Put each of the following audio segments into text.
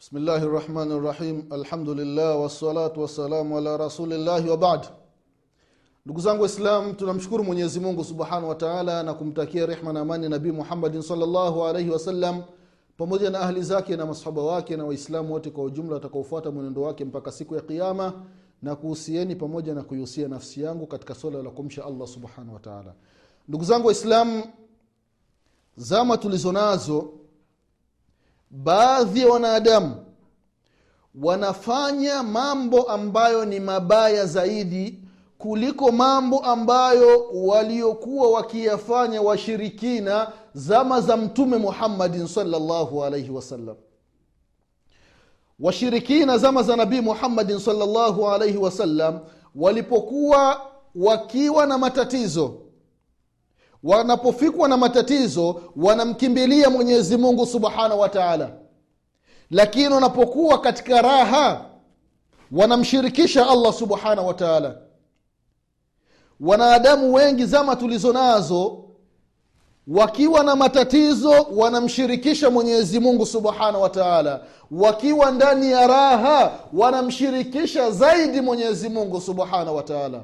bismillahi rahmani rahim والصلاة والسلام على رسول الله wabad ndugu zangu waislam tunamshukuru mwenyezi mungu subhanahu wa taala na kumtakia rehma na amani nabii muhammadin salllahu alaihi wasallam pamoja na ahli zake na masahaba wake na waislamu wote kwa ujumla watakaofuata mwenendo wake mpaka siku ya qiama na kuhusieni pamoja na kuihusia nafsi yangu katika swala la kumsha allah subhanahu wataala ndugu zangu waislamu zama tulizo nazo baadhi ya wanadamu wanafanya mambo ambayo ni mabaya zaidi kuliko mambo ambayo waliokuwa wakiyafanya washirikina zama za mtume muhammadin salllahu alaihi wasallam. Washirikina zama za nabii muhammadin salllahu alaihi wasallam walipokuwa wakiwa na matatizo wanapofikwa na matatizo wanamkimbilia mwenyezi mungu subhanahu wa taala. Lakini wanapokuwa katika raha wanamshirikisha allah subhanahu wa taala. Wanadamu wengi zama tulizo nazo wakiwa na matatizo wanamshirikisha mwenyezi mungu subhanahu wa taala. Wakiwa ndani ya raha wanamshirikisha zaidi mwenyezi mungu subhanahu wa taala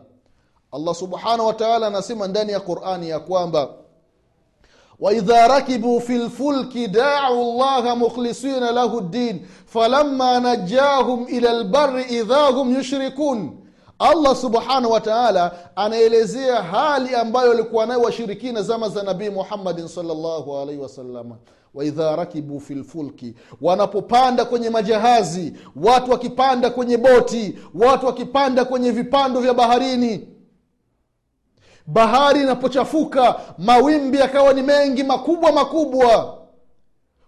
allah subhanahu wataala anasema ndani ya qurani ya kwamba waidha rakibu fi lfulki dau llaha mukhlisina lahu ddin falama najahum ila lbari idha hum yushrikun. Allah subhanahu wa taala anaelezea hali ambayo walikuwa nayo washirikina zama za nabii muhammadin salllahu alaihi wasalama waidha rakibu fi lfulki wanapopanda kwenye majahazi watu wakipanda kwenye boti watu wakipanda kwenye vipando vya baharini bahari inapochafuka mawimbi yakawa ni mengi makubwa makubwa.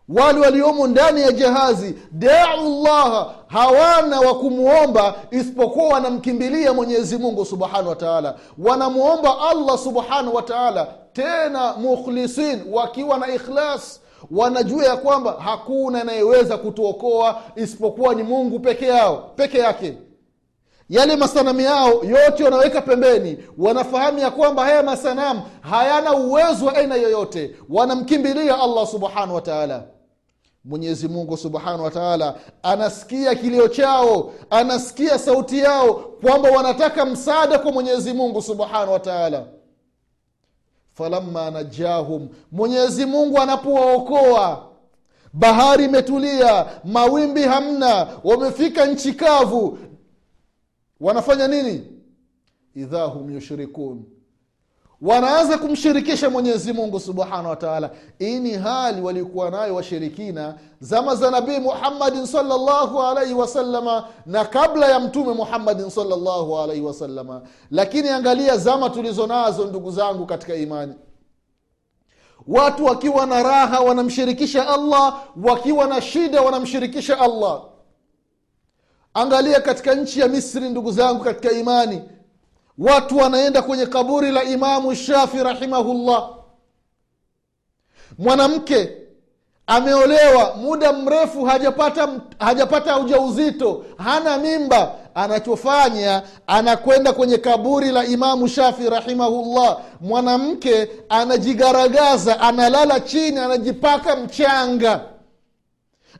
Wale waliomo ndani ya jahazi dau llaha hawana wa kumwomba isipokuwa wanamkimbilia mwenyezi mungu subhanahu wa taala. Wanamwomba allah subhanahu wa taala tena mukhlisin wakiwa na ikhlas. Wanajua ya kwamba hakuna anayeweza kutuokoa isipokuwa ni mungu peke yao peke yake yale masanamu yao yote wanaweka pembeni. Wanafahamu ya kwamba haya masanamu hayana uwezo wa aina yoyote. Wanamkimbilia allah subhanahu wa taala. Mwenyezi mungu subhanahu wa taala anasikia kilio chao anasikia sauti yao kwamba wanataka msaada kwa mwenyezi mungu subhanahu wa taala. Falamma najahum mwenyezi mungu anapowaokoa bahari imetulia mawimbi hamna wamefika nchi kavu wanafanya nini? Idha hum yushrikun. Wanaanza kumshirikisha mwenyezi mungu subhanahu wataala hii ni hali waliokuwa nayo washirikina zama za nabii muhammadin salllahu alaihi wasalama na kabla ya mtume muhammadin salllahu alaihi wasalama lakini angalia zama tulizo nazo ndugu zangu katika imani. Watu wakiwa na raha wanamshirikisha allah wakiwa na shida wanamshirikisha allah angalia katika nchi ya misri ndugu zangu katika imani. Watu wanaenda kwenye kaburi la imamu shafi rahimahullah. Mwanamke ameolewa muda mrefu hajapata hajapata ujauzito hana mimba. Anachofanya anakwenda kwenye kaburi la imamu shafi rahimahullah. Mwanamke anajigaragaza analala chini anajipaka mchanga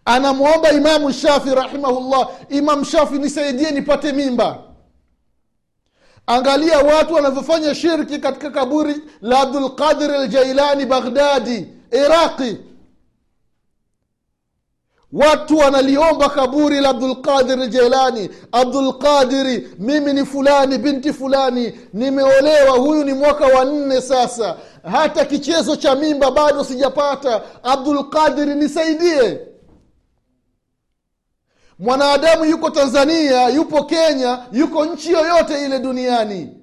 anamwomba imamu shafi rahimahullah. Imam shafi nisaidie nipate mimba. Angalia watu wanavyofanya shirki katika kaburi la abdulqadir aljailani baghdadi iraqi. Watu wanaliomba kaburi la abdulqadir jailani abdulqadiri mimi ni fulani binti fulani nimeolewa huyu ni mwaka wa nne sasa. Hata kichezo cha mimba bado sijapata. Abdulqadiri nisaidie mwanadamu yuko tanzania yupo kenya yuko nchi yoyote ile duniani.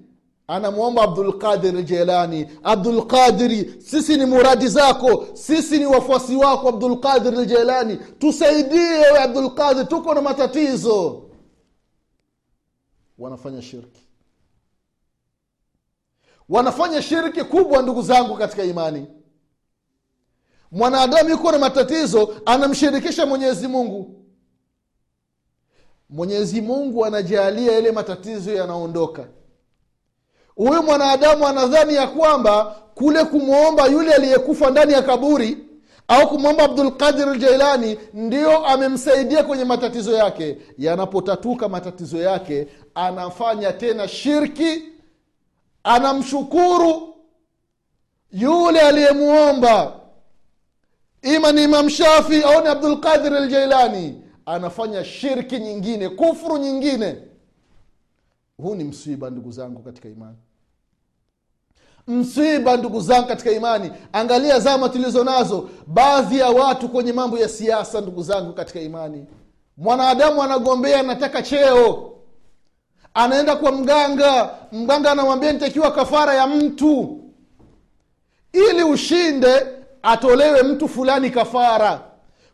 Anamwomba abdulqadir jelani abdulqadiri sisi ni muradi zako sisi ni wafuasi wako abdulqadir jelani tusaidie we abdulqadir tuko na matatizo. Wanafanya shirki. Wanafanya shirki kubwa ndugu zangu katika imani. Mwanadamu yuko na matatizo anamshirikisha mwenyezi mungu mwenyezi mungu anajalia yale matatizo yanaondoka. Huyu mwanadamu anadhani ya kwamba kule kumwomba yule aliyekufa ndani ya kaburi au kumwomba abdulqadir ljailani ndio amemsaidia kwenye matatizo yake. Yanapotatuka matatizo yake anafanya tena shirki anamshukuru yule aliyemwomba ima ni imam shafi au ni abdulqadir ljailani anafanya shirki nyingine kufuru nyingine. Huu ni msiba ndugu zangu katika imani. Msiba ndugu zangu katika imani. Angalia zama tulizo nazo. Baadhi ya watu kwenye mambo ya siasa ndugu zangu katika imani. Mwanadamu anagombea anataka cheo. Anaenda kwa mganga. Mganga anamwambia nitakiwa kafara ya mtu. Ili ushinde atolewe mtu fulani kafara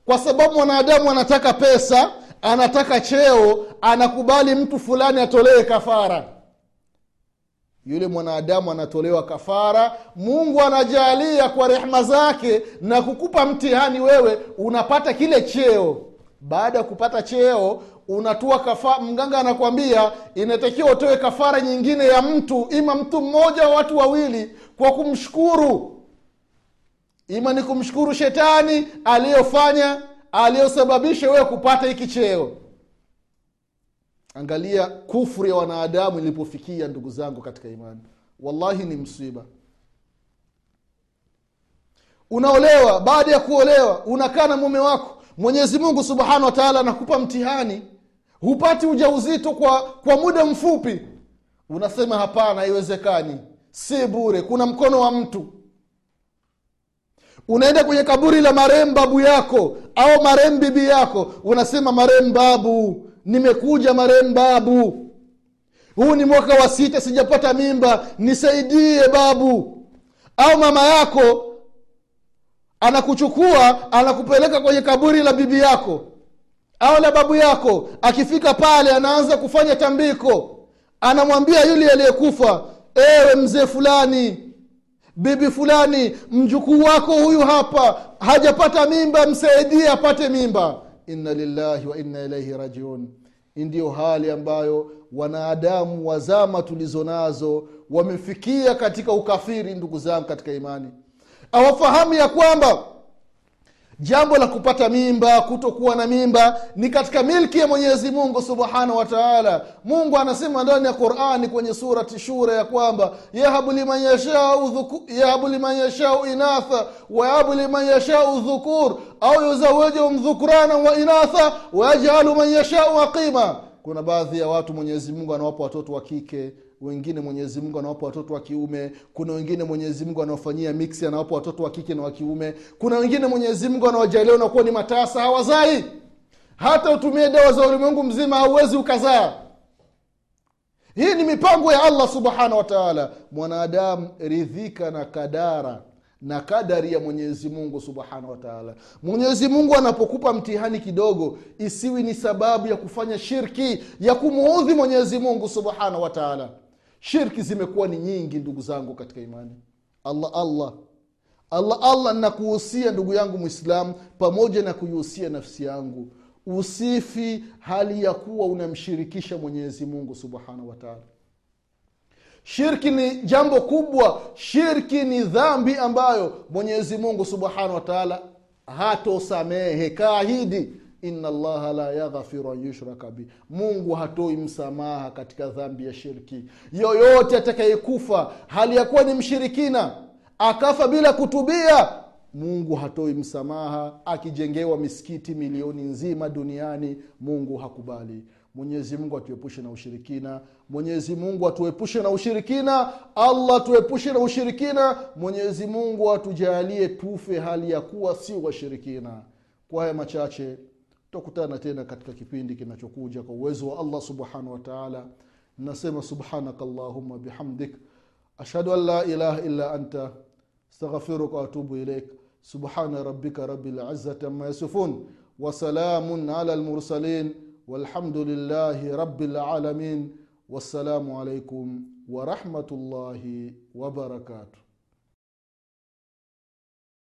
kwa sababu mwanadamu anataka pesa anataka cheo anakubali mtu fulani atolewe kafara. Yule mwanadamu anatolewa kafara mungu anajalia kwa rehma zake na kukupa mtihani wewe unapata kile cheo. Baada ya kupata cheo unatua kafa mganga anakwambia inatakiwa utoe kafara nyingine ya mtu ima mtu mmoja watu wawili kwa kumshukuru ima ni kumshukuru shetani aliyofanya aliyosababisha wewe kupata hiki cheo. Angalia kufru ya wanadamu ilipofikia ndugu zangu katika imani. Wallahi ni msiba. Unaolewa baada ya kuolewa unakaa na mume wako. Mwenyezi mungu subhanahu wa anakupa mtihani. Hupati ujauzito kwa kwa muda mfupi. Unasema hapana haiwezekani. Si bure. Kuna mkono wa mtu unaenda kwenye kaburi la marehemu babu yako au marehemu bibi yako unasema marehemu babu nimekuja marehemu babu huu ni mwaka wa sita sijapata mimba nisaidie babu. Au mama yako anakuchukua anakupeleka kwenye kaburi la bibi yako au la babu yako akifika pale anaanza kufanya tambiko anamwambia yule aliyekufa ewe mzee fulani bibi fulani mjukuu wako huyu hapa hajapata mimba msaidie apate mimba. Inna lillahi wa inna ilaihi rajiun. Ndiyo hali ambayo wanadamu wazama tulizo nazo wamefikia katika ukafiri ndugu zangu katika imani. Awafahamu ya kwamba jambo la kupata mimba kutokuwa na mimba ni katika milki ya mwenyezi mungu subhanahu wa taala. Mungu anasema ndani ya qurani kwenye surati shura ya kwamba yahabu liman yashau inatha wayahabu liman yashau dhukur au yuzawijahum dhukurana wa inatha wayajalu man yashau aqima. Kuna baadhi ya watu mwenyezi mungu anawapa watoto wa kike wengine mwenyezi mungu anawapa watoto wa kiume kuna wengine mwenyezi mungu anaofanyia miksi anawapa watoto wa kike na wa kiume kuna wengine mwenyezi mungu anawajalia unakuwa ni matasa hawazai. Hata utumie dawa za ulimwengu mzima hauwezi ukazaa. Hii ni mipango ya allah subhanahu wa taala. Mwanadamu ridhika na kadara na kadari ya mwenyezi mungu subhanahu wataala mwenyezi mungu anapokupa mtihani kidogo isiwi ni sababu ya kufanya shirki ya kumuudhi mwenyezi mungu subhanahu wa taala shirki zimekuwa ni nyingi ndugu zangu katika imani. Allah allah. Allah allah nakuhusia ndugu yangu mwislam pamoja na kuihusia nafsi yangu. Usifi hali ya kuwa unamshirikisha mwenyezi mungu subhanahu wataala shirki ni jambo kubwa. Shirki ni dhambi ambayo mwenyezi mungu subhanahu wataala hatosamehe. Kaahidi ina allaha la yaghfiru an yushraka bi. Mungu hatoi msamaha katika dhambi ya shirki. Yoyote atakayekufa hali ya kuwa ni mshirikina akafa bila kutubia mungu hatoi msamaha. Akijengewa misikiti milioni nzima duniani mungu hakubali. Mwenyezi mungu atuepushe na ushirikina. Mwenyezi mungu atuepushe na ushirikina. Allah atuepushe na ushirikina. Mwenyezi mungu atujalie tufe hali ya kuwa si washirikina. Kwa haya machache tutakutana tena katika kipindi kinachokuja kwa uwezo wa allah subhanahu wa taala nasema subhanaka allahuma bihamdik ashhadu an la ilaha illa anta استغفرك واتوب اليك سبحان ربك رب العزه عما يصفون وسلام على المرسلين والحمد لله رب العالمين والسلام عليكم ورحمه الله وبركاته